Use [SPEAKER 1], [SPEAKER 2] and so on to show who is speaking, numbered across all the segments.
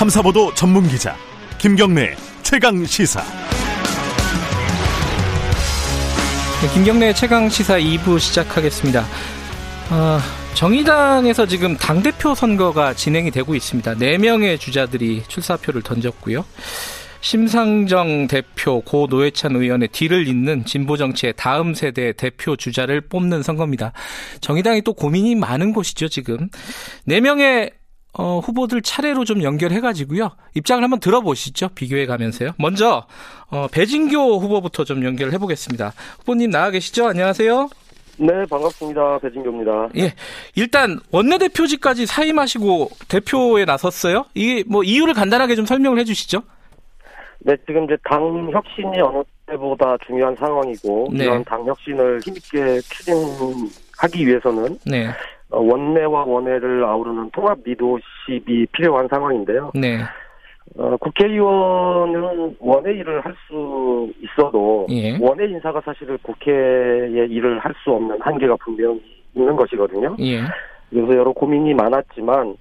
[SPEAKER 1] 탐사보도 전문 기자 김경래 최강 시사.
[SPEAKER 2] 네, 김경래 최강 시사 2부 시작하겠습니다. 어, 정의당에서 지금 당 대표 선거가 진행이 되고 있습니다. 4 명의 주자들이 출사표를 던졌고요. 심상정 대표, 고 노회찬 의원의 뒤를 잇는 진보 정치의 다음 세대 대표 주자를 뽑는 선거입니다. 정의당이 또 고민이 많은 곳이죠, 지금. 4명의 어, 후보들 차례로 좀 연결해가지고요. 입장을 한번 들어보시죠. 비교해 가면서요. 먼저, 어, 배진교 후보부터 좀 연결을 해보겠습니다. 후보님 나와 계시죠? 안녕하세요.
[SPEAKER 3] 네, 반갑습니다. 배진교입니다.
[SPEAKER 2] 예. 일단, 원내대표직까지 사임하시고 대표에 나섰어요. 이게 뭐 이유를 간단하게 좀 설명을 해 주시죠.
[SPEAKER 3] 네, 지금 이제 당 혁신이 어느 때보다 중요한 상황이고,
[SPEAKER 2] 네.
[SPEAKER 3] 이런 당 혁신을 힘있게 추진하기 위해서는
[SPEAKER 2] 네.
[SPEAKER 3] 어, 원내와 원외를 아우르는 통합 리더십이 필요한 상황인데요.
[SPEAKER 2] 네.
[SPEAKER 3] 어, 국회의원은 원외 일을 할 수 있어도
[SPEAKER 2] 예.
[SPEAKER 3] 원외 인사가 사실은 국회의 일을 할 수 없는 한계가 분명히 있는 것이거든요.
[SPEAKER 2] 예.
[SPEAKER 3] 그래서 여러 고민이 많았지만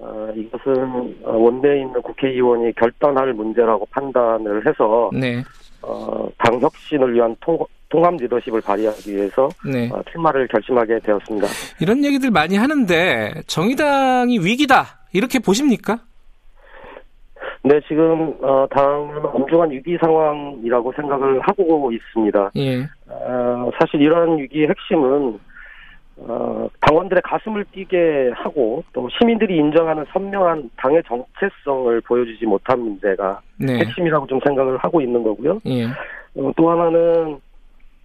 [SPEAKER 3] 어, 이것은 어, 원내에 있는 국회의원이 결단할 문제라고 판단을 해서
[SPEAKER 2] 네.
[SPEAKER 3] 어, 당 혁신을 위한 통, 통합 리더십을 발휘하기 위해서
[SPEAKER 2] 네.
[SPEAKER 3] 어, 출마를 결심하게 되었습니다.
[SPEAKER 2] 이런 얘기들 많이 하는데 정의당이 위기다 이렇게 보십니까?
[SPEAKER 3] 네, 지금 어, 당은 엄중한 위기 상황이라고 생각을 하고 있습니다.
[SPEAKER 2] 예.
[SPEAKER 3] 어, 사실 이러한 위기의 핵심은 어, 당원들의 가슴을 뛰게 하고 또 시민들이 인정하는 선명한 당의 정체성을 보여주지 못한 문제가
[SPEAKER 2] 네.
[SPEAKER 3] 핵심이라고 좀 생각을 하고 있는 거고요.
[SPEAKER 2] 예.
[SPEAKER 3] 어, 또 하나는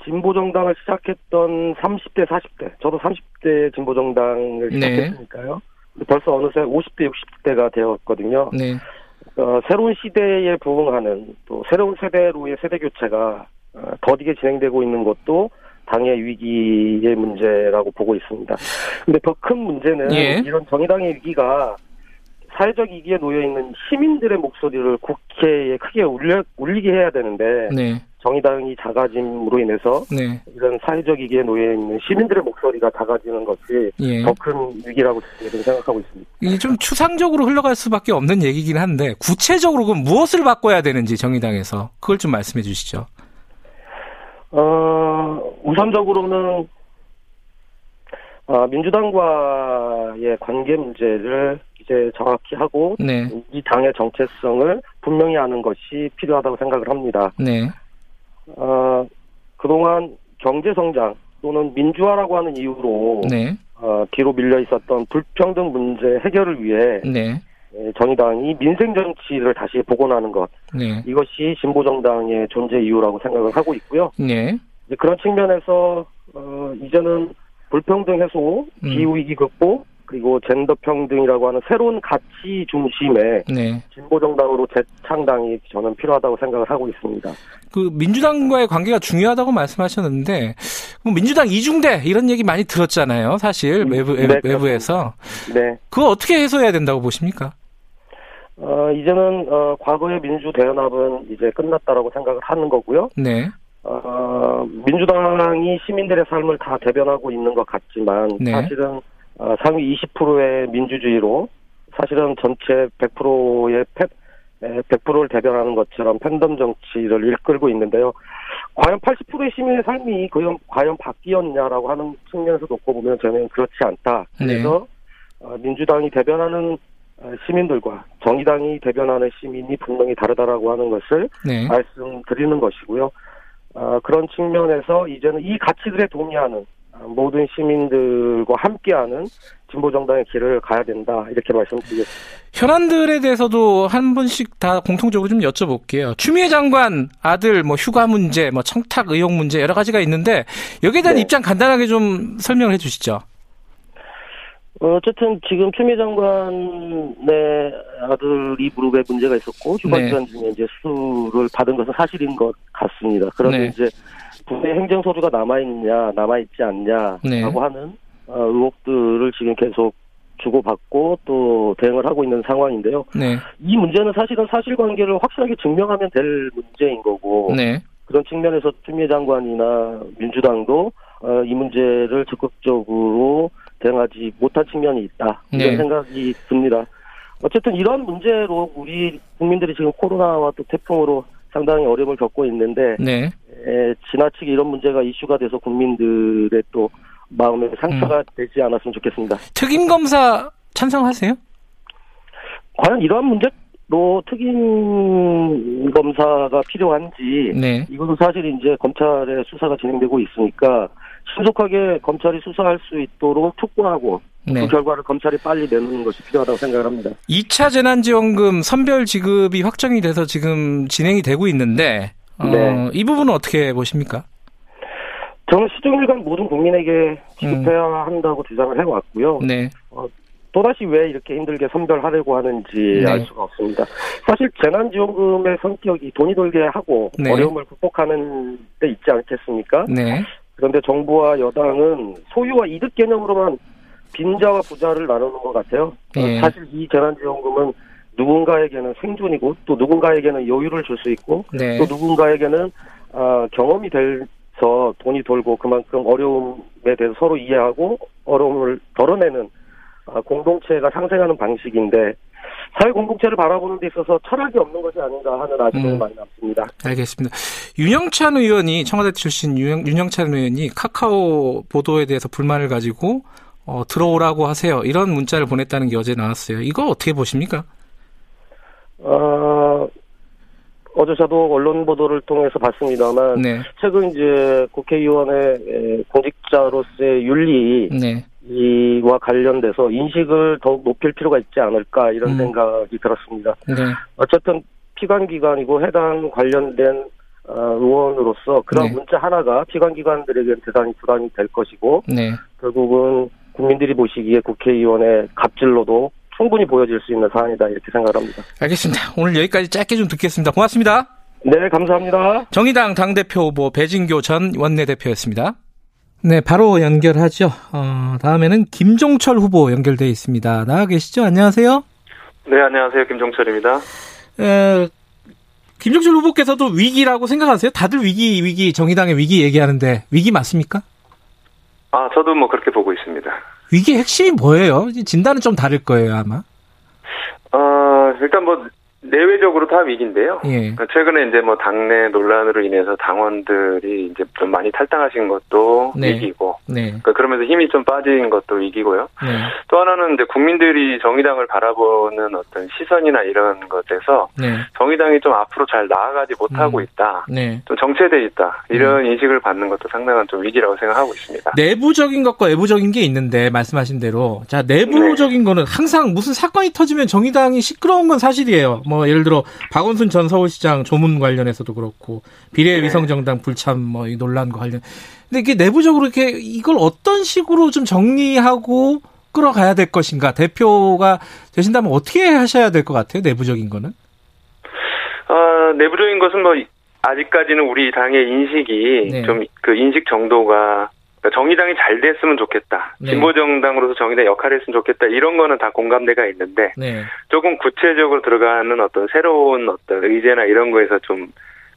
[SPEAKER 3] 진보 정당을 시작했던 30대, 40대, 저도 30대 진보 정당을
[SPEAKER 2] 네.
[SPEAKER 3] 시작했으니까요. 근데 벌써 어느새 50대, 60대가 되었거든요.
[SPEAKER 2] 네.
[SPEAKER 3] 어, 새로운 시대에 부응하는 또 새로운 세대로의 세대 교체가 어, 더디게 진행되고 있는 것도 당의 위기의 문제라고 보고 있습니다. 근데 더 큰 문제는
[SPEAKER 2] 예.
[SPEAKER 3] 이런 정의당의 위기가 사회적 위기에 놓여 있는 시민들의 목소리를 국회에 크게 울려, 울리게 해야 되는데
[SPEAKER 2] 네.
[SPEAKER 3] 정의당이 작아짐으로 인해서
[SPEAKER 2] 네.
[SPEAKER 3] 이런 사회적 위기에 놓여 있는 시민들의 목소리가 작아지는 것이
[SPEAKER 2] 예.
[SPEAKER 3] 더큰 위기라고 저는 생각하고 있습니다.
[SPEAKER 2] 이게 좀 추상적으로 흘러갈 수밖에 없는 얘기긴 한데 구체적으로 그럼 무엇을 바꿔야 되는지 정의당에서 그걸 좀 말씀해 주시죠.
[SPEAKER 3] 어, 우선적으로는 어, 민주당과의 관계 문제를 이제 정확히 하고
[SPEAKER 2] 네.
[SPEAKER 3] 이 당의 정체성을 분명히 하는 것이 필요하다고 생각을 합니다.
[SPEAKER 2] 네.
[SPEAKER 3] 어, 그동안 경제 성장 또는 민주화라고 하는 이유로
[SPEAKER 2] 네.
[SPEAKER 3] 어, 뒤로 밀려 있었던 불평등 문제 해결을 위해
[SPEAKER 2] 네.
[SPEAKER 3] 예, 정의당이 민생 정치를 다시 복원하는 것
[SPEAKER 2] 네.
[SPEAKER 3] 이것이 진보 정당의 존재 이유라고 생각을 하고 있고요.
[SPEAKER 2] 네.
[SPEAKER 3] 그런 측면에서 어, 이제는 불평등 해소,
[SPEAKER 2] 음.
[SPEAKER 3] 기후 위기 극복, 그리고 젠더 평등이라고 하는 새로운 가치 중심의
[SPEAKER 2] 네.
[SPEAKER 3] 진보 정당으로 재창당이 저는 필요하다고 생각을 하고 있습니다.
[SPEAKER 2] 그 민주당과의 관계가 중요하다고 말씀하셨는데 뭐 민주당 이중대 이런 얘기 많이 들었잖아요. 사실
[SPEAKER 3] 음,
[SPEAKER 2] 외부
[SPEAKER 3] 네,
[SPEAKER 2] 외부에서
[SPEAKER 3] 네,
[SPEAKER 2] 그거 어떻게 해소해야 된다고 보십니까?
[SPEAKER 3] 어, 이제는 어, 과거의 민주 대연합은 이제 끝났다라고 생각을 하는 거고요.
[SPEAKER 2] 네.
[SPEAKER 3] 어, 민주당이 시민들의 삶을 다 대변하고 있는 것 같지만
[SPEAKER 2] 네.
[SPEAKER 3] 사실은 어, 상위 20%의 민주주의로 사실은 전체 100%의 패, 100%를 대변하는 것처럼 팬덤 정치를 이끌고 있는데요. 과연 80%의 시민의 삶이 과연, 과연 바뀌었냐라고 하는 측면에서 놓고 보면 저는 그렇지 않다. 그래서 어, 민주당이 대변하는 어, 시민들과 정의당이 대변하는 시민이 분명히 다르다라고 하는 것을
[SPEAKER 2] 네.
[SPEAKER 3] 말씀드리는 것이고요. 어, 그런 측면에서 이제는 이 가치들에 동의하는 어, 모든 시민들과 함께하는 진보 정당의 길을 가야 된다 이렇게 말씀드리겠습니다.
[SPEAKER 2] 현안들에 대해서도 한 분씩 다 공통적으로 좀 여쭤볼게요. 추미애 장관 아들 뭐 휴가 문제, 뭐 청탁 의혹 문제 여러 가지가 있는데 여기에 대한
[SPEAKER 3] 네.
[SPEAKER 2] 입장 간단하게 좀 설명을 해주시죠.
[SPEAKER 3] 어, 어쨌든 지금 추미애 장관의 아들이 무릎에 문제가 있었고 휴가
[SPEAKER 2] 네.
[SPEAKER 3] 기간 중에 이제 수술을 받은 것은 사실인 것 같습니다. 그런데
[SPEAKER 2] 네.
[SPEAKER 3] 이제 국내 행정 서류가 남아 있냐 남아 있지 않냐라고
[SPEAKER 2] 네.
[SPEAKER 3] 하는 어, 의혹들을 지금 계속 주고받고 또 대응을 하고 있는 상황인데요.
[SPEAKER 2] 네,
[SPEAKER 3] 이 문제는 사실은 사실관계를 확실하게 증명하면 될 문제인 거고
[SPEAKER 2] 네,
[SPEAKER 3] 그런 측면에서 추미애 장관이나 민주당도 어, 이 문제를 적극적으로 대응하지 못한 측면이 있다 이런
[SPEAKER 2] 네.
[SPEAKER 3] 생각이 듭니다. 어쨌든 이런 문제로 우리 국민들이 지금 코로나와 또 태풍으로 상당히 어려움을 겪고 있는데
[SPEAKER 2] 네.
[SPEAKER 3] 에, 지나치게 이런 문제가 이슈가 돼서 국민들의 또 마음에 상처가 되지 않았으면 좋겠습니다.
[SPEAKER 2] 특임 검사 찬성하세요?
[SPEAKER 3] 과연 이러한 문제로 특임 검사가 필요한지
[SPEAKER 2] 네.
[SPEAKER 3] 이것은 사실 이제 검찰의 수사가 진행되고 있으니까 신속하게 검찰이 수사할 수 있도록 촉구하고
[SPEAKER 2] 네.
[SPEAKER 3] 그 결과를 검찰이 빨리 내놓는 것이 필요하다고 생각을 합니다.
[SPEAKER 2] 2차 재난지원금 선별 지급이 확정이 돼서 지금 진행이 되고 있는데 어,
[SPEAKER 3] 네.
[SPEAKER 2] 이 부분은 어떻게 보십니까?
[SPEAKER 3] 저는 시종일관 모든 국민에게 지급해야 한다고 주장을 해왔고요.
[SPEAKER 2] 네.
[SPEAKER 3] 또다시 왜 이렇게 힘들게 선별하려고 하는지
[SPEAKER 2] 네.
[SPEAKER 3] 알 수가 없습니다. 사실 재난지원금의 성격이 돈이 돌게 하고
[SPEAKER 2] 네.
[SPEAKER 3] 어려움을 극복하는 데 있지 않겠습니까?
[SPEAKER 2] 네.
[SPEAKER 3] 그런데 정부와 여당은 소유와 이득 개념으로만 빈자와 부자를 나누는 것 같아요.
[SPEAKER 2] 예.
[SPEAKER 3] 사실 이 재난지원금은 누군가에게는 생존이고 또 누군가에게는 여유를 줄 수 있고
[SPEAKER 2] 네.
[SPEAKER 3] 또 누군가에게는 아, 경험이 돼서 돈이 돌고 그만큼 어려움에 대해서 서로 이해하고 어려움을 덜어내는 아, 공동체가 상생하는 방식인데 사회 공동체를 바라보는 데 있어서 철학이 없는 것이 아닌가 하는 아쉬움이
[SPEAKER 2] 음.
[SPEAKER 3] 많이 남습니다.
[SPEAKER 2] 알겠습니다. 윤영찬 의원이 청와대 출신 윤영, 윤영찬 의원이 카카오 보도에 대해서 불만을 가지고 어, 들어오라고 하세요. 이런 문자를 보냈다는 게 어제 나왔어요. 이거 어떻게 보십니까?
[SPEAKER 3] 어, 어제 저도 언론 보도를 통해서 봤습니다만
[SPEAKER 2] 네.
[SPEAKER 3] 최근 이제 국회의원의 에, 공직자로서의 윤리
[SPEAKER 2] 네.
[SPEAKER 3] 이와 관련돼서 인식을 더욱 높일 필요가 있지 않을까 이런
[SPEAKER 2] 음.
[SPEAKER 3] 생각이 들었습니다.
[SPEAKER 2] 네.
[SPEAKER 3] 어쨌든 피감기관이고 해당 관련된 어, 의원으로서 그런
[SPEAKER 2] 네.
[SPEAKER 3] 문자 하나가 피감기관들에게 대단히 부담이 될 것이고
[SPEAKER 2] 네.
[SPEAKER 3] 결국은 국민들이 보시기에 국회의원의 갑질로도 충분히 보여질 수 있는 사안이다 이렇게 생각합니다.
[SPEAKER 2] 알겠습니다. 오늘 여기까지 짧게 좀 듣겠습니다. 고맙습니다.
[SPEAKER 3] 네, 감사합니다.
[SPEAKER 2] 정의당 당대표 후보 배진교 전 원내대표였습니다. 네, 바로 연결하죠. 어, 다음에는 김종철 후보 연결돼 있습니다. 나와 계시죠? 안녕하세요.
[SPEAKER 4] 네, 안녕하세요. 김종철입니다.
[SPEAKER 2] 에, 김종철 후보께서도 위기라고 생각하세요? 다들 위기, 위기, 정의당의 위기 얘기하는데 위기 맞습니까?
[SPEAKER 4] 아, 저도 뭐 그렇게 보고 있습니다.
[SPEAKER 2] 위기의 핵심이 뭐예요? 진단은 좀 다를 거예요, 아마.
[SPEAKER 4] 어, 일단 뭐 내외적으로 다 위기인데요.
[SPEAKER 2] 예.
[SPEAKER 4] 그러니까 최근에 이제 뭐 당내 논란으로 인해서 당원들이 이제 좀 많이 탈당하신 것도
[SPEAKER 2] 네.
[SPEAKER 4] 위기고,
[SPEAKER 2] 네.
[SPEAKER 4] 그러니까 그러면서 힘이 좀 빠진 것도 위기고요.
[SPEAKER 2] 네.
[SPEAKER 4] 또 하나는 이제 국민들이 정의당을 바라보는 어떤 시선이나 이런 것에서
[SPEAKER 2] 네.
[SPEAKER 4] 정의당이 좀 앞으로 잘 나아가지 못하고
[SPEAKER 2] 음.
[SPEAKER 4] 있다.
[SPEAKER 2] 네.
[SPEAKER 4] 좀 정체돼 있다. 이런 인식을 받는 것도 상당한 좀 위기라고 생각하고 있습니다.
[SPEAKER 2] 내부적인 것과 외부적인 게 있는데 말씀하신 대로 자 내부적인 거는 항상 무슨 사건이 터지면 정의당이 시끄러운 건 사실이에요. 뭐 예를 들어 박원순 전 서울시장 조문 관련해서도 그렇고 비례 위성정당 불참 뭐 이 논란과 관련. 근데 이게 내부적으로 이렇게 이걸 어떤 식으로 좀 정리하고 끌어가야 될 것인가 대표가 되신다면 어떻게 하셔야 될 것 같아요 내부적인 거는.
[SPEAKER 4] 어, 내부적인 것은 뭐 아직까지는 우리 당의 인식이
[SPEAKER 2] 네.
[SPEAKER 4] 좀그 인식 정도가 그러니까 정의당이 잘 됐으면 좋겠다.
[SPEAKER 2] 네.
[SPEAKER 4] 진보 정당으로서 정의당 역할을 했으면 좋겠다. 이런 거는 다 공감대가 있는데
[SPEAKER 2] 네.
[SPEAKER 4] 조금 구체적으로 들어가는 어떤 새로운 어떤 의제나 이런 거에서 좀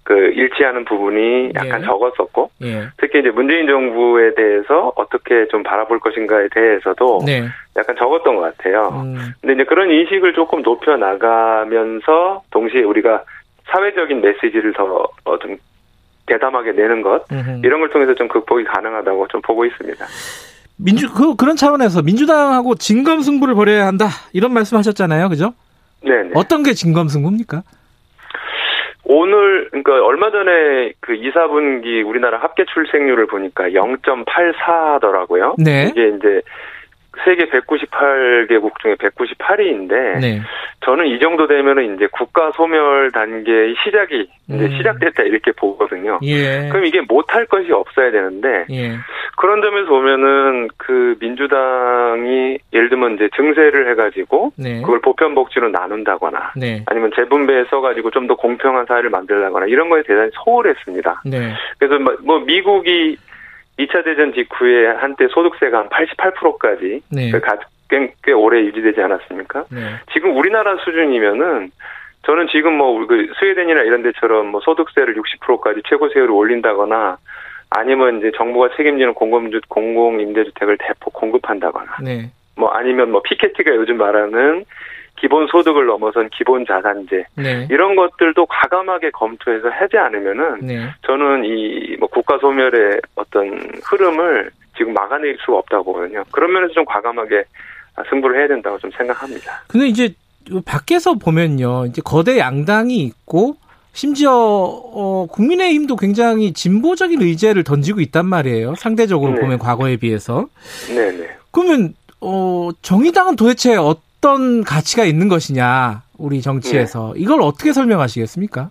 [SPEAKER 4] 그 일치하는 부분이 약간
[SPEAKER 2] 예.
[SPEAKER 4] 적었었고
[SPEAKER 2] 예.
[SPEAKER 4] 특히 이제 문재인 정부에 대해서 어떻게 좀 바라볼 것인가에 대해서도
[SPEAKER 2] 네.
[SPEAKER 4] 약간 적었던 것 같아요.
[SPEAKER 2] 음,
[SPEAKER 4] 근데 이제 그런 인식을 조금 높여 나가면서 동시에 우리가 사회적인 메시지를 더 어, 좀 대담하게 내는 것. 이런 걸 통해서 좀 극복이 가능하다고 좀 보고 있습니다.
[SPEAKER 2] 민주 그 그런 차원에서 민주당하고 진검승부를 벌여야 한다 이런 말씀하셨잖아요, 그죠?
[SPEAKER 4] 네.
[SPEAKER 2] 어떤 게 진검승부입니까?
[SPEAKER 4] 오늘 그러니까 얼마 전에 그 2, 4분기 우리나라 합계 출생률을 보니까 0.84더라고요.
[SPEAKER 2] 네.
[SPEAKER 4] 이게 이제 세계 198개국 중에 198위인데
[SPEAKER 2] 네.
[SPEAKER 4] 저는 이 정도 되면은 이제 국가 소멸 단계의 시작이 이제
[SPEAKER 2] 음.
[SPEAKER 4] 시작됐다 이렇게 보거든요.
[SPEAKER 2] 예.
[SPEAKER 4] 그럼 이게 못할 것이 없어야 되는데
[SPEAKER 2] 예.
[SPEAKER 4] 그런 점에서 보면은 그 민주당이 예를 들면 이제 증세를 해가지고
[SPEAKER 2] 네.
[SPEAKER 4] 그걸 보편복지로 나눈다거나
[SPEAKER 2] 네.
[SPEAKER 4] 아니면 재분배에 써가지고 좀 더 공평한 사회를 만들다거나 이런 거에 대단히 소홀했습니다.
[SPEAKER 2] 네.
[SPEAKER 4] 그래서 뭐- 뭐 미국이 2차 대전 직후에 한때 소득세가 한 88%까지
[SPEAKER 2] 네.
[SPEAKER 4] 꽤, 꽤 오래 유지되지 않았습니까?
[SPEAKER 2] 네.
[SPEAKER 4] 지금 우리나라 수준이면은 저는 지금 뭐그 스웨덴이나 이런 데처럼 뭐 소득세를 60%까지 최고 세율을 올린다거나 아니면 이제 정부가 책임지는 공공주 공공 임대주택을 대폭 공급한다거나
[SPEAKER 2] 네.
[SPEAKER 4] 뭐 아니면 뭐 피케티가 요즘 말하는 기본 소득을 넘어선 기본 자산제
[SPEAKER 2] 네.
[SPEAKER 4] 이런 것들도 과감하게 검토해서 하지 않으면은
[SPEAKER 2] 네.
[SPEAKER 4] 저는 이 뭐 국가 소멸의 어떤 흐름을 지금 막아낼 수가 없다고 보거든요. 그런 면에서 좀 과감하게 승부를 해야 된다고 좀 생각합니다.
[SPEAKER 2] 근데 이제 밖에서 보면요. 이제 거대 양당이 있고 심지어 어, 국민의힘도 굉장히 진보적인 의제를 던지고 있단 말이에요. 상대적으로
[SPEAKER 4] 네.
[SPEAKER 2] 보면 과거에 비해서.
[SPEAKER 4] 네네.
[SPEAKER 2] 그러면 어, 정의당은 도대체 어떤 가치가 있는 것이냐? 우리 정치에서 이걸 어떻게 설명하시겠습니까?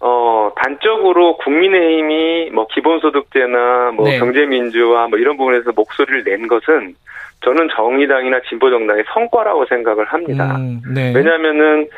[SPEAKER 4] 어, 단적으로 국민의힘이 뭐 기본소득제나 뭐
[SPEAKER 2] 네.
[SPEAKER 4] 경제민주화 뭐 이런 부분에서 목소리를 낸 것은 저는 정의당이나 진보정당의 성과라고 생각을 합니다.
[SPEAKER 2] 음, 네.
[SPEAKER 4] 왜냐하면은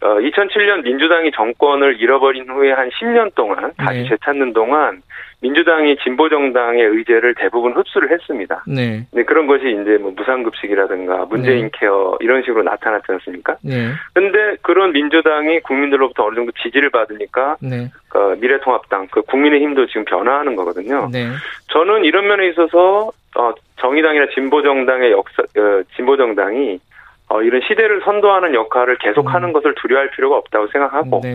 [SPEAKER 4] 어, 2007년 민주당이 정권을 잃어버린 후에 한 10년 동안 다시
[SPEAKER 2] 네.
[SPEAKER 4] 되찾는 동안 민주당이 진보 정당의 의제를 대부분 흡수를 했습니다.
[SPEAKER 2] 네.
[SPEAKER 4] 네, 그런 것이 이제 뭐 무상급식이라든가 문재인
[SPEAKER 2] 네.
[SPEAKER 4] 케어 이런 식으로 나타났지 않습니까?
[SPEAKER 2] 네.
[SPEAKER 4] 근데 그런 민주당이 국민들로부터 어느 정도 지지를 받으니까
[SPEAKER 2] 네.
[SPEAKER 4] 그 미래통합당, 그 국민의힘도 지금 변화하는 거거든요.
[SPEAKER 2] 네.
[SPEAKER 4] 저는 이런 면에 있어서 어, 정의당이나 진보 정당의 역사, 어, 진보 정당이 어, 이런 시대를 선도하는 역할을 계속하는
[SPEAKER 2] 음.
[SPEAKER 4] 것을 두려워할 필요가 없다고 생각하고
[SPEAKER 2] 네.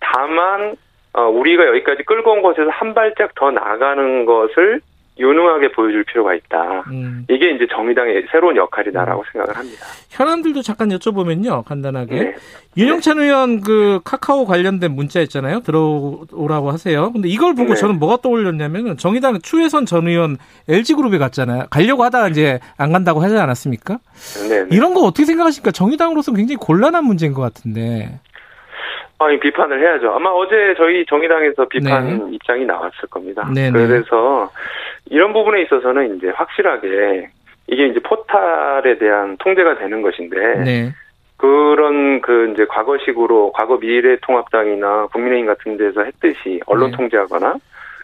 [SPEAKER 4] 다만 어, 우리가 여기까지 끌고 온 것에서 한 발짝 더 나가는 것을 유능하게 보여줄 필요가 있다.
[SPEAKER 2] 음.
[SPEAKER 4] 이게 이제 정의당의 새로운 역할이다라고 생각을 합니다.
[SPEAKER 2] 현안들도 잠깐 여쭤보면요. 간단하게.
[SPEAKER 4] 네.
[SPEAKER 2] 윤영찬 의원 그 카카오 관련된 문자 있잖아요. 들어오라고 하세요. 근데 이걸 보고
[SPEAKER 4] 네.
[SPEAKER 2] 저는 뭐가 떠올렸냐면은 정의당 추혜선 전 의원 LG그룹에 갔잖아요. 가려고 하다가 이제 안 간다고 하지 않았습니까?
[SPEAKER 4] 네. 네.
[SPEAKER 2] 이런 거 어떻게 생각하십니까? 정의당으로서는 굉장히 곤란한 문제인 것 같은데.
[SPEAKER 4] 아니, 비판을 해야죠. 아마 어제 저희 정의당에서 비판
[SPEAKER 2] 네.
[SPEAKER 4] 입장이 나왔을 겁니다.
[SPEAKER 2] 네네.
[SPEAKER 4] 그래서 이런 부분에 있어서는 이제 확실하게 이게 이제 포탈에 대한 통제가 되는 것인데
[SPEAKER 2] 네.
[SPEAKER 4] 그런 그 이제 과거식으로 과거 미래통합당이나 국민의힘 같은 데서 했듯이 언론
[SPEAKER 2] 네.
[SPEAKER 4] 통제하거나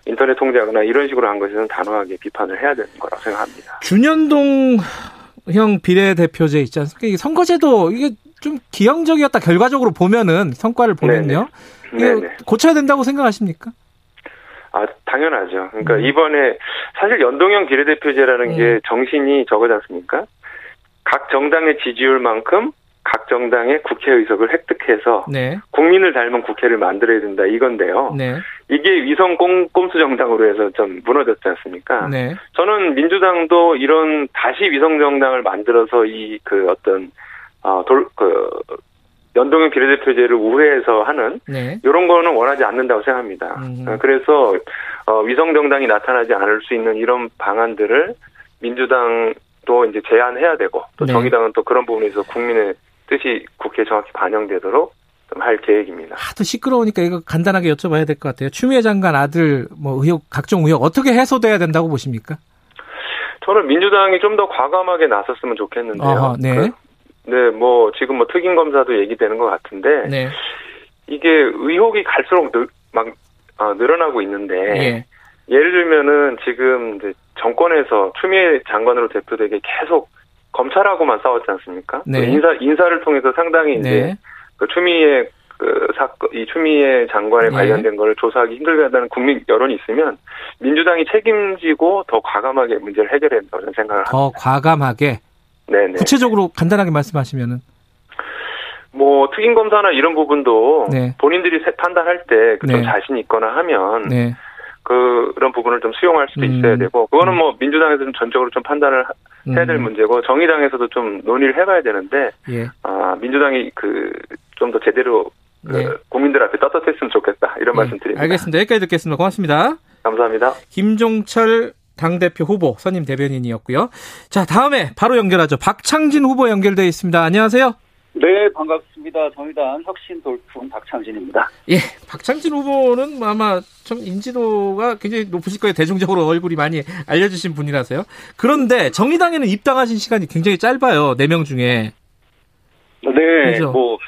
[SPEAKER 4] 인터넷 통제하거나 이런 식으로 한 것에는 단호하게 비판을 해야 되는 거라고 생각합니다.
[SPEAKER 2] 준현동 형 비례대표제 있지 않습니까? 이게 선거제도 이게 좀 기형적이었다. 결과적으로 보면은 성과를 보면요. 이게
[SPEAKER 4] 네네.
[SPEAKER 2] 고쳐야 된다고 생각하십니까?
[SPEAKER 4] 아, 당연하죠. 그러니까
[SPEAKER 2] 음.
[SPEAKER 4] 이번에 사실 연동형 비례대표제라는
[SPEAKER 2] 음.
[SPEAKER 4] 게 정신이 저거지 않습니까? 각 정당의 지지율만큼 각 정당의 국회 의석을 획득해서
[SPEAKER 2] 네.
[SPEAKER 4] 국민을 닮은 국회를 만들어야 된다 이건데요.
[SPEAKER 2] 네.
[SPEAKER 4] 이게 위성 꼼, 꼼수 정당으로 해서 좀 무너졌지 않습니까?
[SPEAKER 2] 네.
[SPEAKER 4] 저는 민주당도 이런 다시 위성 정당을 만들어서 이 그 어떤 어 돌 그 연동형 비례대표제를 우회해서 하는
[SPEAKER 2] 네.
[SPEAKER 4] 이런 거는 원하지 않는다고 생각합니다.
[SPEAKER 2] 음.
[SPEAKER 4] 어, 그래서 어, 위성 정당이 나타나지 않을 수 있는 이런 방안들을 민주당도 이제 제안해야 되고 또
[SPEAKER 2] 네.
[SPEAKER 4] 정의당은 또 그런 부분에서 국민의 뜻이 국회에 정확히 반영되도록 좀할 계획입니다.
[SPEAKER 2] 하도 시끄러우니까 이거 간단하게 여쭤봐야 될 것 같아요. 추미애 장관 아들 뭐 의혹 각종 의혹 어떻게 해소돼야 된다고 보십니까?
[SPEAKER 4] 저는 민주당이 좀 더 과감하게 나섰으면 좋겠는데요.
[SPEAKER 2] 어허, 네.
[SPEAKER 4] 그, 네, 뭐 지금 뭐 특임 검사도 얘기되는 것 같은데
[SPEAKER 2] 네.
[SPEAKER 4] 이게 의혹이 갈수록 늘, 막 어, 늘어나고 있는데
[SPEAKER 2] 예.
[SPEAKER 4] 예를 들면은 지금 이제 정권에서 추미애 장관으로 대표되게 계속 검찰하고만 싸웠지 않습니까?
[SPEAKER 2] 네.
[SPEAKER 4] 그 인사 인사를 통해서 상당히 이제
[SPEAKER 2] 네.
[SPEAKER 4] 그 추미애 그 사건 이 추미애 장관에
[SPEAKER 2] 네.
[SPEAKER 4] 관련된 걸 조사하기 힘들게 한다는 국민 여론이 있으면 민주당이 책임지고 더 과감하게 문제를 해결해야 된다고 저는 생각을 합니다.
[SPEAKER 2] 더 과감하게
[SPEAKER 4] 네네.
[SPEAKER 2] 구체적으로 간단하게 말씀하시면은
[SPEAKER 4] 뭐 특임 검사나 이런 부분도
[SPEAKER 2] 네.
[SPEAKER 4] 본인들이 세- 판단할 때좀
[SPEAKER 2] 네.
[SPEAKER 4] 자신 있거나 하면
[SPEAKER 2] 네.
[SPEAKER 4] 그런 부분을 좀 수용할 수도
[SPEAKER 2] 음.
[SPEAKER 4] 있어야 되고 그거는 뭐 민주당에서 좀 전적으로 좀 판단을 하- 해야 될
[SPEAKER 2] 음,
[SPEAKER 4] 문제고 정의당에서도 좀 논의를 해봐야 되는데
[SPEAKER 2] 예.
[SPEAKER 4] 아 민주당이 그 좀 더 제대로 그
[SPEAKER 2] 네.
[SPEAKER 4] 국민들 앞에 떳떳했으면 좋겠다 이런
[SPEAKER 2] 네.
[SPEAKER 4] 말씀드립니다.
[SPEAKER 2] 알겠습니다. 여기까지 듣겠습니다. 고맙습니다.
[SPEAKER 4] 감사합니다.
[SPEAKER 2] 김종철 당대표 후보 선임 대변인이었고요. 자, 다음에 바로 연결하죠. 박창진 후보 연결되어 있습니다. 안녕하세요.
[SPEAKER 5] 네, 반갑습니다. 정의당 혁신 돌풍 박창진입니다.
[SPEAKER 2] 예, 박창진 후보는 아마 좀 인지도가 굉장히 높으실 거예요. 대중적으로 얼굴이 많이 알려주신 분이라서요. 그런데 정의당에는 입당하신 시간이 굉장히 짧아요. 4명 중에.
[SPEAKER 5] 네,
[SPEAKER 2] 그죠?
[SPEAKER 5] 뭐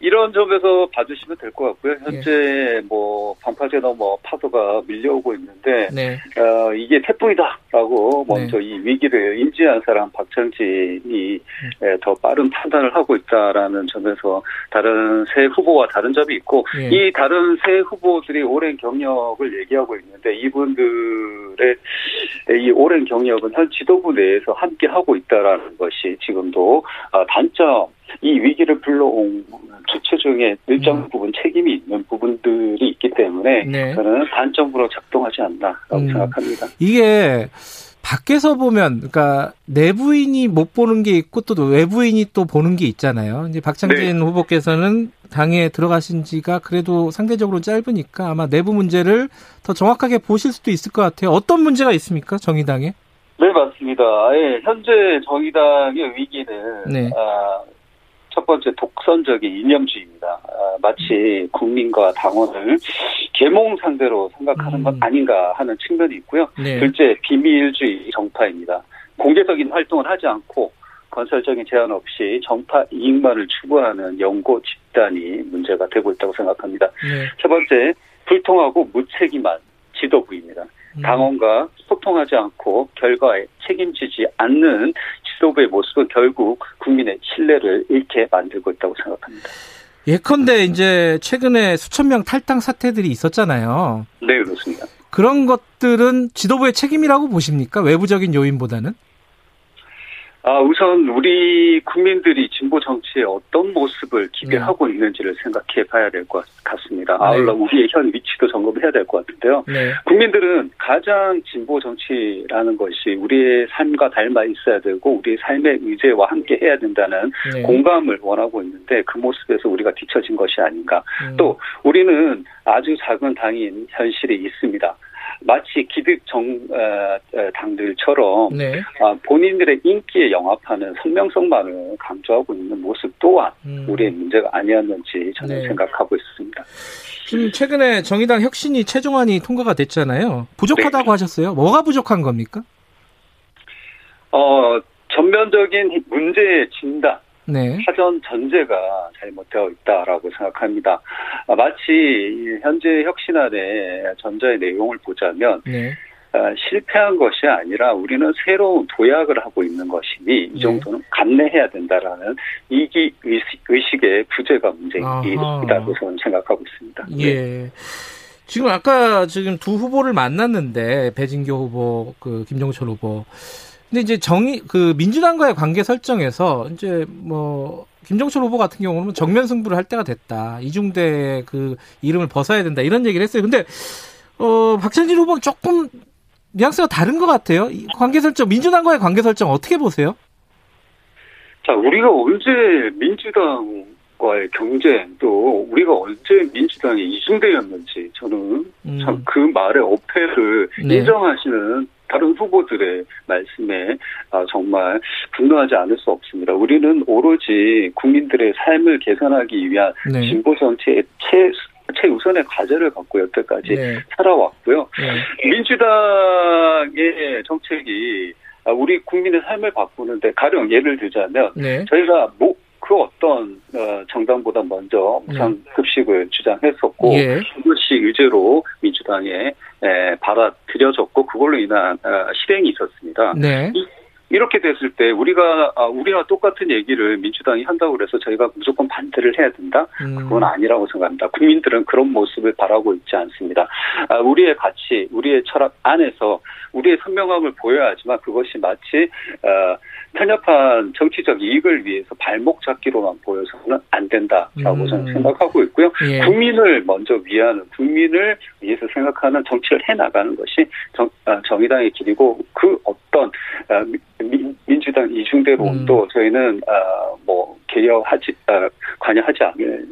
[SPEAKER 5] 이런 점에서 봐주시면 될 것 같고요. 현재 뭐 방파제나 뭐 파도가 밀려오고 있는데
[SPEAKER 2] 네.
[SPEAKER 5] 어, 이게 태풍이다라고 먼저 이 위기를 인지한 사람 박창진이 예, 더 빠른 판단을 하고 있다라는 점에서 다른 새 후보와 다른 점이 있고
[SPEAKER 2] 예.
[SPEAKER 5] 이 다른 새 후보들이 오랜 경력을 얘기하고 있는데 이분들의 이 오랜 경력은 현 지도부 내에서 함께 하고 있다라는 것이 지금도 아, 단점 이 위기를 불러온 주체 중에 일정 음. 부분 책임이 있는 부분들이 있기 때문에 네. 저는 단점으로 작동하지 않나라고 음. 생각합니다.
[SPEAKER 2] 이게 밖에서 보면 그러니까 내부인이 못 보는 게 있고 또 외부인이 또 보는 게 있잖아요. 이제 박창진 네. 후보께서는 당에 들어가신 지가 그래도 상대적으로 짧으니까 아마 내부 문제를 더 정확하게 보실 수도 있을 것 같아요. 어떤 문제가 있습니까? 정의당에?
[SPEAKER 5] 네, 맞습니다. 예, 현재 정의당의 위기는 네. 아, 첫 번째 독선적인 이념주의입니다. 아, 마치 국민과 당원을 계몽 상대로 생각하는 음. 것 아닌가 하는 측면이 있고요. 네. 둘째 비밀주의 정파입니다. 공개적인 활동을 하지 않고 건설적인 제한 없이 정파 이익만을 추구하는 연고 집단이 문제가 되고 있다고 생각합니다. 네. 세 번째 불통하고 무책임한 지도부입니다. 음. 당원과 소통하지 않고 결과에 책임지지 않는 지도부의 모습은 결국 국민의 신뢰를 잃게 만들고 있다고 생각합니다.
[SPEAKER 2] 예컨대 이제 최근에 수천 명 탈당 사태들이 있었잖아요.
[SPEAKER 5] 네, 그렇습니다.
[SPEAKER 2] 그런 것들은 지도부의 책임이라고 보십니까? 외부적인 요인보다는?
[SPEAKER 5] 아, 우선 우리 국민들이 진보 정치에 어떤 모습을 기대하고 네. 있는지를 생각해 봐야 될 것 같습니다. 아울러 네. 우리의 현 위치도 점검해야 될 것 같은데요. 네. 국민들은 가장 진보 정치라는 것이 우리의 삶과 닮아 있어야 되고 우리의 삶의 의제와 함께 해야 된다는 네. 공감을 원하고 있는데 그 모습에서 우리가 뒤처진 것이 아닌가. 음. 또 우리는 아주 작은 당인 현실이 있습니다. 마치 기득 정 어, 어, 당들처럼 네. 아, 본인들의 인기에 영합하는 선명성만을 강조하고 있는 모습 또한 음. 우리의 문제가 아니었는지 저는 네. 생각하고 있습니다.
[SPEAKER 2] 지금 최근에 정의당 혁신이 최종안이 통과가 됐잖아요. 부족하다고 네. 하셨어요. 뭐가 부족한 겁니까?
[SPEAKER 5] 어 전면적인 문제의 진단, 네. 사전 전제가 잘못되어 있다라고 생각합니다. 아, 마치 현재 혁신안의 전자의 내용을 보자면 네. 아, 실패한 것이 아니라 우리는 새로운 도약을 하고 있는 것이니 이 네. 정도는 감내해야 된다라는 이기 의식, 의 부재가 문제이다고 저는 생각하고 있습니다.
[SPEAKER 2] 예. 네. 지금 아까 지금 두 후보를 만났는데 배진교 후보, 그 김종철 후보 근데 이제 정의 그 민주당과의 관계 설정에서 이제 뭐 김정철 후보 같은 경우는 정면 승부를 할 때가 됐다. 이중대 그 이름을 벗어야 된다. 이런 얘기를 했어요. 근데 어 박찬진 후보는 조금 뉘앙스가 다른 것 같아요. 관계 설정 민주당과의 관계 설정 어떻게 보세요?
[SPEAKER 5] 자, 우리가 언제 민주당과의 경쟁 또 우리가 언제 민주당이 이중대였는지 저는 음. 참그 말의 어폐를 네. 인정하시는 다른 후보들의 말씀에 아, 정말 분노하지 않을 수 없습니다. 우리는 오로지 국민들의 삶을 개선하기 위한 네. 진보 정치의 최 최우선의 과제를 갖고 여태까지 네. 살아왔고요. 네. 민주당의 정책이 우리 국민의 삶을 바꾸는데 가령 예를 들자면 네. 저희가 뭐, 그 어떤 어, 정당보다 먼저 무상급식을 네. 주장했었고 예. 그것이 의제로 민주당에 받아들여졌고 그걸로 인한 어, 실행이 있었습니다. 네. 이렇게 됐을 때 우리가 아, 우리와 똑같은 얘기를 민주당이 한다고 그래서 저희가 무조건 반대를 해야 된다? 음. 그건 아니라고 생각합니다. 국민들은 그런 모습을 바라고 있지 않습니다. 아, 우리의 가치, 우리의 철학 안에서 우리의 선명함을 보여야 하지만 그것이 마치 어, 편협한 정치적 이익을 위해서 발목 잡기로만 보여서는 안 된다라고 음. 저는 생각하고 있고요. 예. 국민을 먼저 위하는 국민을 위해서 생각하는 정치를 해 나가는 것이 정, 아, 정의당의 길이고 그 어떤 아, 민주당 이중대론도 음. 저희는 아, 뭐 개혁하지 관여하지 않을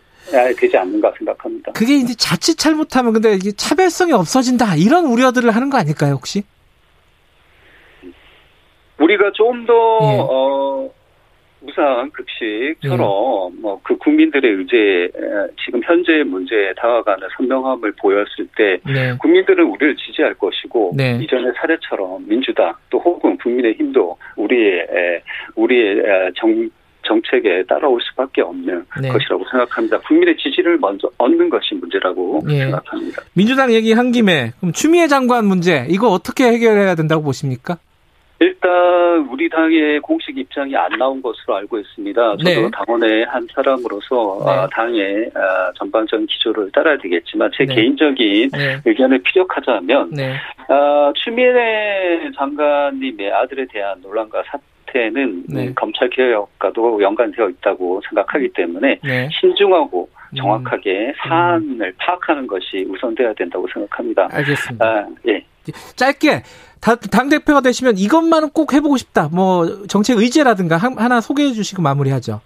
[SPEAKER 5] 되지 않는가 생각합니다.
[SPEAKER 2] 그게 이제 자칫 잘못하면 근데 이게 차별성이 없어진다 이런 우려들을 하는 거 아닐까요 혹시?
[SPEAKER 5] 우리가 좀더 예. 어, 무상 급식처럼 예. 뭐그 국민들의 의제 지금 현재 문제에 다가가는 선명함을 보였을 때 네. 국민들은 우리를 지지할 것이고 네. 이전의 사례처럼 민주당 또 혹은 국민의힘도 우리의 우리의 정 정책에 따라올 수밖에 없는 네. 것이라고 생각합니다. 국민의 지지를 먼저 얻는 것이 문제라고 네. 생각합니다.
[SPEAKER 2] 민주당 얘기 한 김에 그럼 추미애 장관 문제 이거 어떻게 해결해야 된다고 보십니까?
[SPEAKER 5] 일단 우리 당의 공식 입장이 안 나온 것으로 알고 있습니다. 저도 네. 당원의 한 사람으로서 네. 아, 당의 아, 전반적인 기조를 따라야 되겠지만 제 네. 개인적인 네. 의견을 피력하자면 네. 아, 추미애 장관님의 아들에 대한 논란과 사태 사태는 네. 검찰 개혁과도 연관되어 있다고 생각하기 때문에
[SPEAKER 2] 네.
[SPEAKER 5] 신중하고 음. 정확하게 음. 사안을 파악하는 것이 우선돼야 된다고 생각합니다.
[SPEAKER 2] 알겠습니다. 아,
[SPEAKER 5] 예.
[SPEAKER 2] 짧게 당 대표가 되시면 이것만은 꼭 해보고 싶다. 뭐 정책 의제라든가 하나 소개해 주시고 마무리하죠.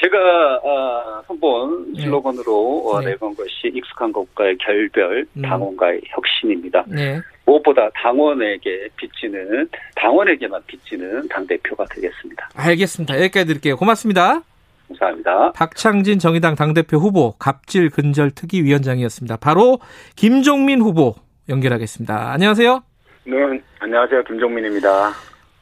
[SPEAKER 5] 제가 어, 한번 네. 슬로건으로 네. 내건 것이 익숙한 것과의 결별, 음. 당원과의 혁신입니다.
[SPEAKER 2] 네.
[SPEAKER 5] 무엇보다 당원에게 빚지는 당원에게만 빚지는 당 대표가 되겠습니다.
[SPEAKER 2] 알겠습니다. 여기까지 드릴게요. 고맙습니다.
[SPEAKER 5] 감사합니다.
[SPEAKER 2] 박창진 정의당 당대표 후보 갑질 근절 특위 위원장이었습니다. 바로 김종민 후보 연결하겠습니다. 안녕하세요.
[SPEAKER 6] 네, 안녕하세요. 김종민입니다.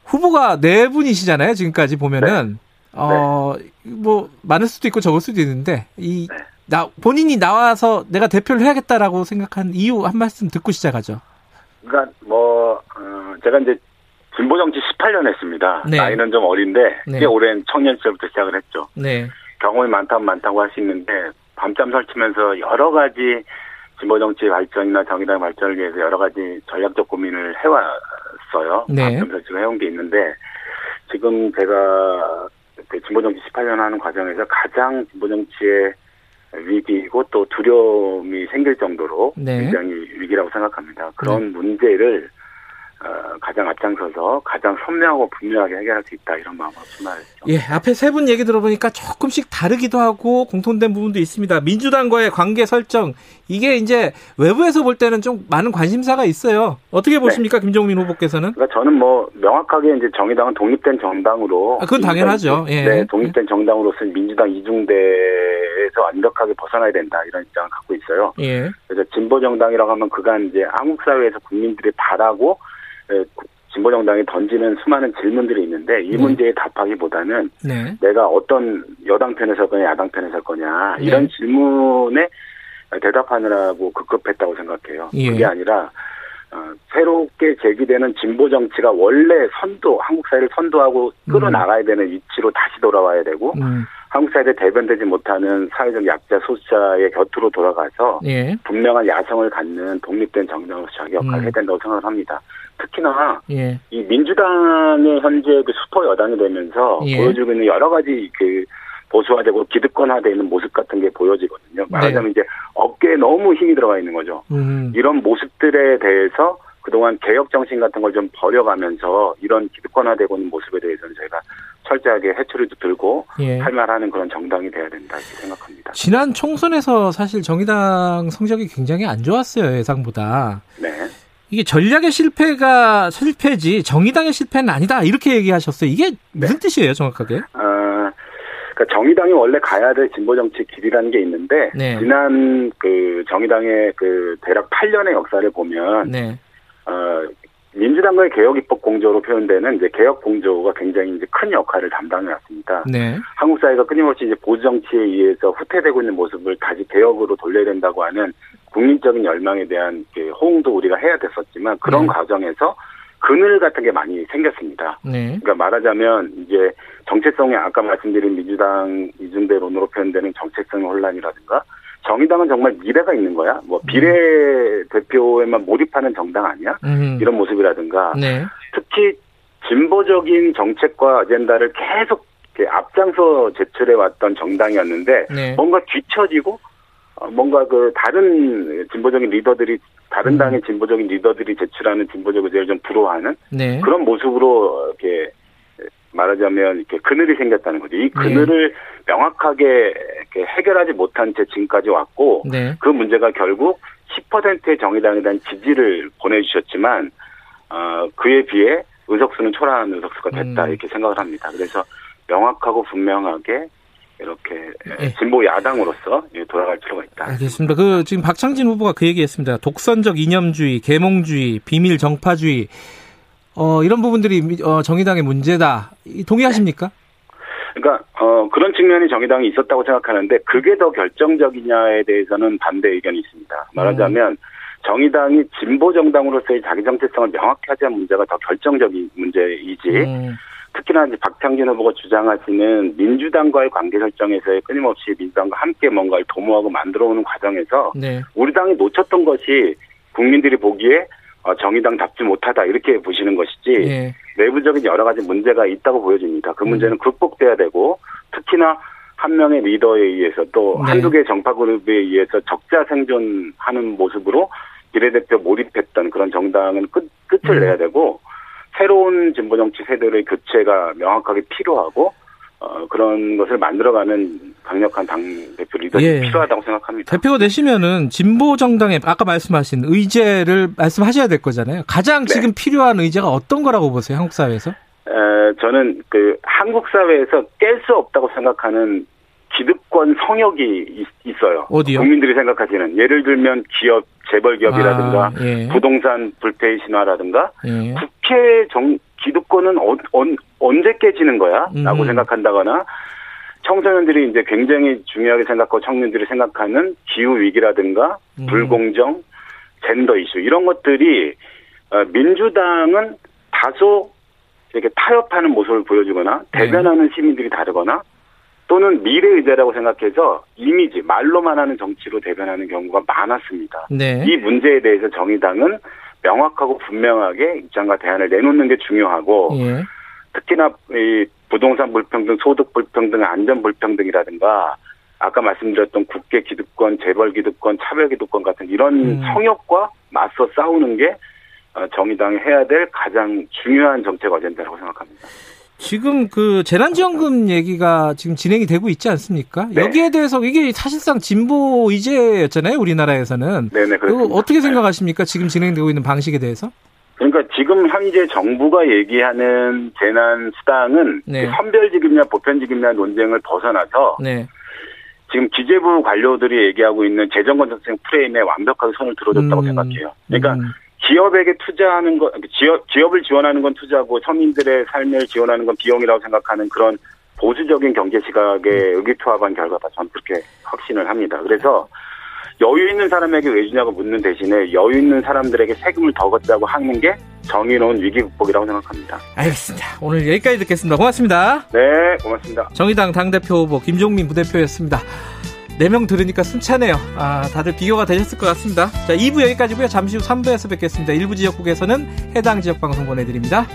[SPEAKER 2] 후보가 네 분이시잖아요. 지금까지 보면은 네. 어, 뭐 많을 수도 있고 적을 수도 있는데 이 네. 나, 본인이 나와서 내가 대표를 해야겠다라고 생각한 이유 한 말씀 듣고 시작하죠.
[SPEAKER 6] 그러니까 뭐 어, 제가 이제 진보 정치 18년 했습니다.
[SPEAKER 2] 네.
[SPEAKER 6] 나이는 좀 어린데 네. 꽤 오랜 청년 시절부터 시작을 했죠.
[SPEAKER 2] 네.
[SPEAKER 6] 경험이 많다면 많다고 할 수 있는데 밤잠 설치면서 여러 가지 진보 정치 발전이나 정의당 발전을 위해서 여러 가지 전략적 고민을 해왔어요.
[SPEAKER 2] 네.
[SPEAKER 6] 밤잠 설치고 해온 게 있는데 지금 제가 그 진보 정치 18년 하는 과정에서 가장 진보 정치의 위기이고 또 두려움이 생길 정도로
[SPEAKER 2] 네.
[SPEAKER 6] 굉장히 위기라고 생각합니다. 그런 네. 문제를 어, 가장 앞장서서 가장 선명하고 분명하게 해결할 수 있다 이런 마음으로 출마했죠.
[SPEAKER 2] 예, 앞에 세 분 얘기 들어보니까 조금씩 다르기도 하고 공통된 부분도 있습니다. 민주당과의 관계 설정 이게 이제 외부에서 볼 때는 좀 많은 관심사가 있어요. 어떻게 보십니까, 네. 김종민 후보께서는?
[SPEAKER 6] 그러니까 저는 뭐 명확하게 이제 정의당은 독립된 정당으로
[SPEAKER 2] 아, 그건 당연하죠. 예.
[SPEAKER 6] 네, 독립된 정당으로서 민주당 이중대에서 완벽하게 벗어나야 된다 이런 입장을 갖고 있어요.
[SPEAKER 2] 예.
[SPEAKER 6] 그래서 진보 정당이라고 하면 그간 이제 한국 사회에서 국민들이 바라고 예, 진보 정당이 던지는 수많은 질문들이 있는데 이 네. 문제에 답하기보다는
[SPEAKER 2] 네.
[SPEAKER 6] 내가 어떤 여당 편에 설 거냐 야당 편에 설 거냐 이런 네. 질문에 대답하느라고 급급했다고 생각해요.
[SPEAKER 2] 예.
[SPEAKER 6] 그게 아니라 어, 새롭게 제기되는 진보 정치가 원래 선도 한국 사회를 선도하고 끌어나가야 음. 되는 위치로 다시 돌아와야 되고
[SPEAKER 2] 음.
[SPEAKER 6] 한국 사회에 대변되지 못하는 사회적 약자 소수자의 곁으로 돌아가서
[SPEAKER 2] 예.
[SPEAKER 6] 분명한 야성을 갖는 독립된 정당으로서 자기 역할을 음. 해야 된다고 생각을 합니다. 특히나
[SPEAKER 2] 예.
[SPEAKER 6] 이 민주당의 현재 그 슈퍼 여당이 되면서
[SPEAKER 2] 예.
[SPEAKER 6] 보여주고 있는 여러 가지 그 보수화되고 기득권화되는 모습 같은 게 보여지거든요. 말하자면 네. 이제 어깨에 너무 힘이 들어가 있는 거죠.
[SPEAKER 2] 음.
[SPEAKER 6] 이런 모습들에 대해서 그동안 개혁 정신 같은 걸 좀 버려가면서 이런 기득권화되고 있는 모습에 대해서는 저희가 철저하게 해초리도 들고
[SPEAKER 2] 예.
[SPEAKER 6] 할말하는 그런 정당이 돼야 된다 이렇게 생각합니다.
[SPEAKER 2] 지난 총선에서 사실 정의당 성적이 굉장히 안 좋았어요 예상보다.
[SPEAKER 6] 네.
[SPEAKER 2] 이게 전략의 실패가 실패지 정의당의 실패는 아니다 이렇게 얘기하셨어요. 이게 무슨 네. 뜻이에요 정확하게?
[SPEAKER 6] 어, 그러니까 정의당이 원래 가야 될 진보 정치 길이라는 게 있는데
[SPEAKER 2] 네.
[SPEAKER 6] 지난 그 정의당의 그 대략 8년의 역사를 보면
[SPEAKER 2] 네.
[SPEAKER 6] 어, 민주당과의 개혁 입법 공조로 표현되는 이제 개혁 공조가 굉장히 이제 큰 역할을 담당해 왔습니다.
[SPEAKER 2] 네.
[SPEAKER 6] 한국 사회가 끊임없이 이제 보수 정치에 의해서 후퇴되고 있는 모습을 다시 개혁으로 돌려야 된다고 하는 국민적인 열망에 대한 호응도 우리가 해야 됐었지만 그런 네. 과정에서 그늘 같은 게 많이 생겼습니다.
[SPEAKER 2] 네.
[SPEAKER 6] 그러니까 말하자면 이제 정체성이 아까 말씀드린 민주당 이중대론으로 표현되는 정체성 혼란이라든가 정의당은 정말 미래가 있는 거야? 뭐 음. 비례 음. 대표에만 몰입하는 정당 아니야?
[SPEAKER 2] 음.
[SPEAKER 6] 이런 모습이라든가
[SPEAKER 2] 네.
[SPEAKER 6] 특히 진보적인 정책과 아젠다를 계속 앞장서 제출해 왔던 정당이었는데
[SPEAKER 2] 네.
[SPEAKER 6] 뭔가 뒤처지고 어, 뭔가 그 다른 진보적인 리더들이 다른 음. 당의 진보적인 리더들이 제출하는 진보적 의제를 좀 불허하는
[SPEAKER 2] 네.
[SPEAKER 6] 그런 모습으로 이렇게 말하자면 이렇게 그늘이 생겼다는 거죠. 이 네. 그늘을 네. 명확하게 해결하지 못한 채 지금까지 왔고
[SPEAKER 2] 네.
[SPEAKER 6] 그 문제가 결국 10%의 정의당에 대한 지지를 보내주셨지만 어, 그에 비해 의석수는 초라한 의석수가 됐다 음. 이렇게 생각을 합니다. 그래서 명확하고 분명하게 이렇게 네. 진보 야당으로서 돌아갈 필요가 있다.
[SPEAKER 2] 알겠습니다. 그 지금 박창진 후보가 그 얘기했습니다. 독선적 이념주의, 계몽주의, 비밀 정파주의 어, 이런 부분들이 어, 정의당의 문제다. 동의하십니까?
[SPEAKER 6] 그러니까 어, 그런 측면이 정의당이 있었다고 생각하는데 그게 더 결정적이냐에 대해서는 반대 의견이 있습니다. 말하자면 음. 정의당이 진보 정당으로서의 자기 정체성을 명확히 하지 않은 문제가 더 결정적인 문제이지. 음. 특히나 이제 박창진 후보가 주장하시는 민주당과의 관계 설정에서의 끊임없이 민주당과 함께 뭔가를 도모하고 만들어오는 과정에서
[SPEAKER 2] 네.
[SPEAKER 6] 우리 당이 놓쳤던 것이 국민들이 보기에 어, 정의당답지 못하다 이렇게 보시는 것이지
[SPEAKER 2] 예.
[SPEAKER 6] 내부적인 여러 가지 문제가 있다고 보여집니다. 그 문제는 음. 극복돼야 되고 특히나 한 명의 리더에 의해서 또 네. 한두 개 정파 그룹에 의해서 적자 생존하는 모습으로 비례대표 몰입했던 그런 정당은 끝, 끝을 음. 내야 되고 새로운 진보 정치 세대의 교체가 명확하게 필요하고 어, 그런 것을 만들어가는 강력한 당 대표 리더십이 예. 필요하다고 생각합니다.
[SPEAKER 2] 대표가 되시면은 진보 정당의 아까 말씀하신 의제를 말씀하셔야 될 거잖아요. 가장 네. 지금 필요한 의제가 어떤 거라고 보세요, 한국 사회에서?
[SPEAKER 6] 에, 저는 그 한국 사회에서 깰 수 없다고 생각하는 기득권 성역이 있, 어요
[SPEAKER 2] 어디요?
[SPEAKER 6] 국민들이 생각하시는 예를 들면 기업 재벌 기업이라든가 아, 예. 부동산 불패의 신화라든가 예. 국회 정 기득권은 어, 언, 언제 깨지는 거야? 라고 음. 생각한다거나 청소년들이 이제 굉장히 중요하게 생각하고 청년들이 생각하는 기후 위기라든가 음. 불공정, 젠더 이슈 이런 것들이 어, 민주당은 다소 이렇게 타협하는 모습을 보여주거나 네. 대변하는 시민들이 다르거나 또는 미래 의제라고 생각해서 이미지 말로만 하는 정치로 대변하는 경우가 많았습니다.
[SPEAKER 2] 네.
[SPEAKER 6] 이 문제에 대해서 정의당은 명확하고 분명하게 입장과 대안을 내놓는 게 중요하고 예. 특히나 이 부동산 불평등, 소득 불평등, 안전 불평등이라든가 아까 말씀드렸던 국회 기득권, 재벌 기득권, 차별 기득권 같은 이런 음. 성역과 맞서 싸우는 게 어, 정의당이 해야 될 가장 중요한 정책 어젠다라고 생각합니다.
[SPEAKER 2] 지금 그 재난지원금 얘기가 지금 진행이 되고 있지 않습니까? 네. 여기에 대해서 이게 사실상 진보 의제였잖아요, 우리나라에서는.
[SPEAKER 6] 네네,
[SPEAKER 2] 그렇습 어떻게 생각하십니까? 지금 진행되고 있는 방식에 대해서?
[SPEAKER 6] 그러니까 지금 현재 정부가 얘기하는 재난 수당은 네. 선별지급이냐 보편지급이냐 논쟁을 벗어나서 네. 지금 기재부 관료들이 얘기하고 있는 재정건전성 프레임에 완벽하게 손을 들어줬다고 음. 생각해요. 그러니까 음. 기업에게 투자하는 것, 기업, 기업을 지원하는 건 투자고 서민들의 삶을 지원하는 건 비용이라고 생각하는 그런 보수적인 경제 시각에 의기투합한 결과다. 저는 그렇게 확신을 합니다. 그래서 여유 있는 사람에게 왜 주냐고 묻는 대신에 여유 있는 사람들에게 세금을 더 걷자고 하는 게 정의로운 위기 극복이라고 생각합니다.
[SPEAKER 2] 알겠습니다. 오늘 여기까지 듣겠습니다. 고맙습니다.
[SPEAKER 6] 네, 고맙습니다.
[SPEAKER 2] 정의당 당대표 후보 김종민 부대표였습니다. 4명 들으니까 숨차네요. 아, 다들 비교가 되셨을 것 같습니다. 자, 2부 여기까지고요. 잠시 후 3부에서 뵙겠습니다. 일부 지역국에서는 해당 지역 방송 보내드립니다.